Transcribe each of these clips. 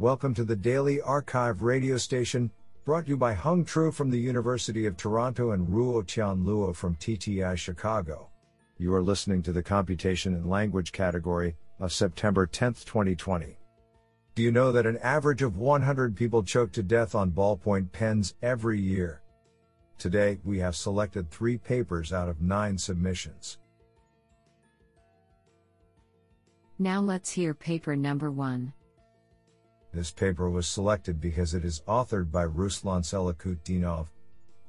Welcome to the Daily Archive radio station, brought to you by Hung Tru from the University of Toronto and Ruo Tian Luo from TTI Chicago. You are listening to the Computation and Language category of September 10, 2020. Do you know that an average of 100 people choke to death on ballpoint pens every year? Today, we have selected three papers out of nine submissions. Now let's hear paper number one. This paper was selected because it is authored by Ruslan Salakhutdinov,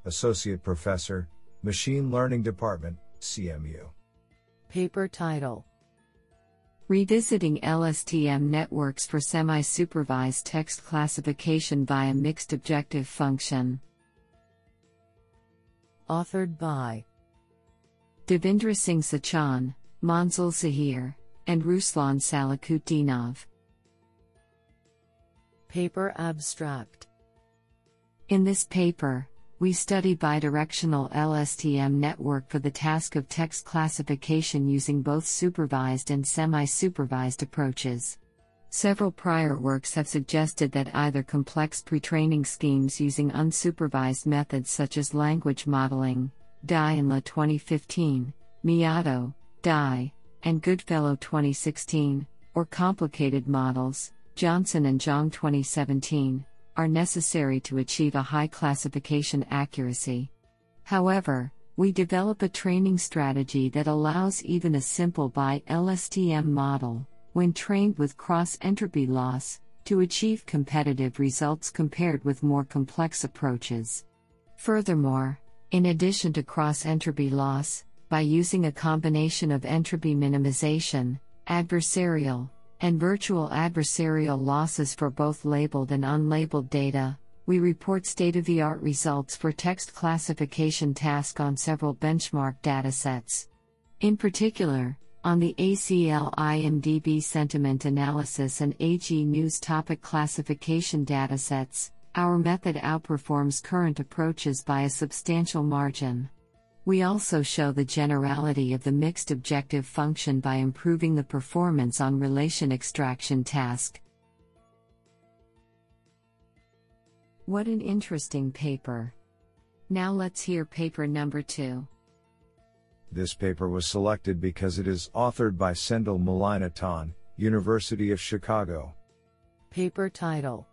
Associate Professor, Machine Learning Department, CMU. Paper title Revisiting LSTM networks for semi supervised text classification via a mixed objective function. Authored by Devindra Singh Sachan, Manzil Zaheer, and Ruslan Salakhutdinov. Paper Abstract In this paper, we study bidirectional LSTM network for the task of text classification using both supervised and semi supervised approaches. Several prior works have suggested that either complex pre-training schemes using unsupervised methods such as language modeling, Dai and La 2015, Miyato, Dai, and Goodfellow 2016, or complicated models, Johnson and Zhang 2017, are necessary to achieve a high classification accuracy. However, we develop a training strategy that allows even a simple bi LSTM model, when trained with cross entropy loss, to achieve competitive results compared with more complex approaches. Furthermore, in addition to cross entropy loss, by using a combination of entropy minimization, adversarial, and virtual adversarial losses for both labeled and unlabeled data, we report state of the art results for text classification task on several benchmark datasets. In particular, on the ACL IMDb sentiment analysis and AG News topic classification datasets, our method outperforms current approaches by a substantial margin. We also show the generality of the mixed objective function by improving the performance on relation extraction task. What an interesting paper! Now let's hear paper number two. This paper was selected because it is authored by Sendhil Mullainathan, University of Chicago. Paper title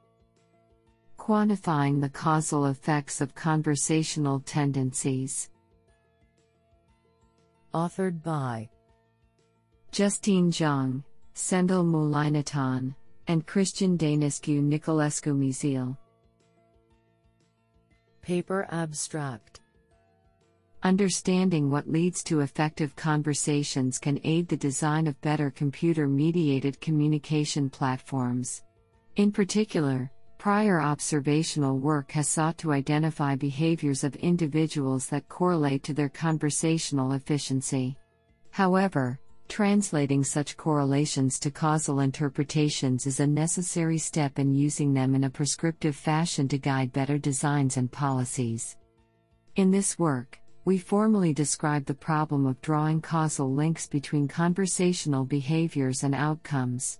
Quantifying the causal effects of conversational tendencies. Authored by Justine Zhang, Sendhil Mullainathan, and Cristian Danescu Niculescu Mizil. Paper Abstract Understanding what leads to effective conversations can aid the design of better computer mediated communication platforms. In particular, prior observational work has sought to identify behaviors of individuals that correlate to their conversational efficiency. However, translating such correlations to causal interpretations is a necessary step in using them in a prescriptive fashion to guide better designs and policies. In this work, we formally describe the problem of drawing causal links between conversational behaviors and outcomes.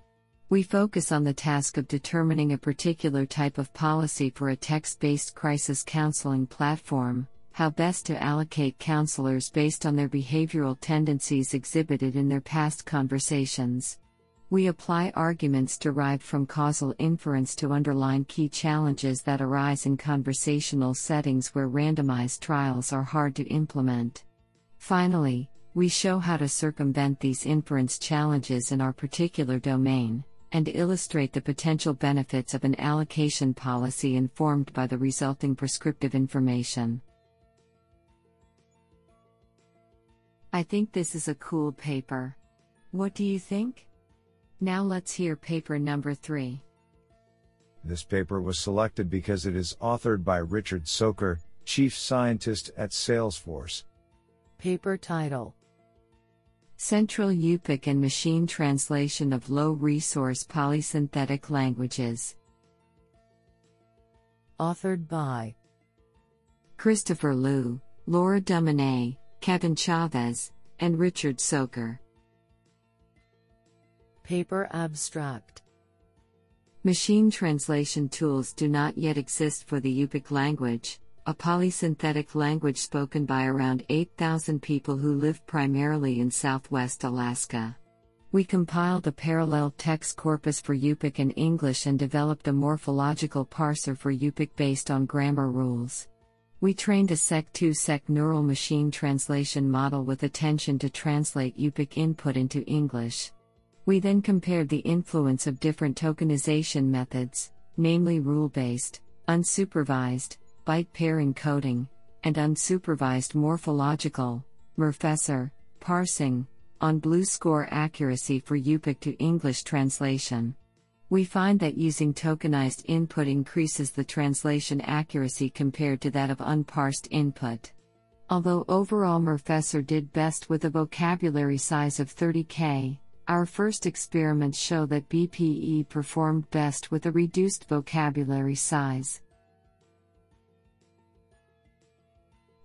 We focus on the task of determining a particular type of policy for a text based crisis counseling platform, how best to allocate counselors based on their behavioral tendencies exhibited in their past conversations. We apply arguments derived from causal inference to underline key challenges that arise in conversational settings where randomized trials are hard to implement. Finally, we show how to circumvent these inference challenges in our particular domain, and illustrate the potential benefits of an allocation policy informed by the resulting prescriptive information. I think this is a cool paper. What do you think? Now let's hear paper number three. This paper was selected because it is authored by Richard Socher, Chief Scientist at Salesforce. Paper title Central Yupik and Machine Translation of Low Resource Polysynthetic Languages. Authored by Christopher Liu, Laura Domenech, Kevin Chavez, and Richard Socher. Paper Abstract Machine translation tools do not yet exist for the Yupik language, a polysynthetic language spoken by around 8,000 people who live primarily in southwest Alaska. We compiled a parallel text corpus for Yupik and English and developed a morphological parser for Yupik based on grammar rules. We trained a Seq2 neural machine translation model with attention to translate Yupik input into English. We then compared the influence of different tokenization methods, namely rule based, unsupervised, byte pair encoding, and unsupervised morphological, Morfessor, parsing, on BLEU score accuracy for Yupik to English translation. We find that using tokenized input increases the translation accuracy compared to that of unparsed input. Although overall Morfessor did best with a vocabulary size of 30k, our first experiments show that BPE performed best with a reduced vocabulary size.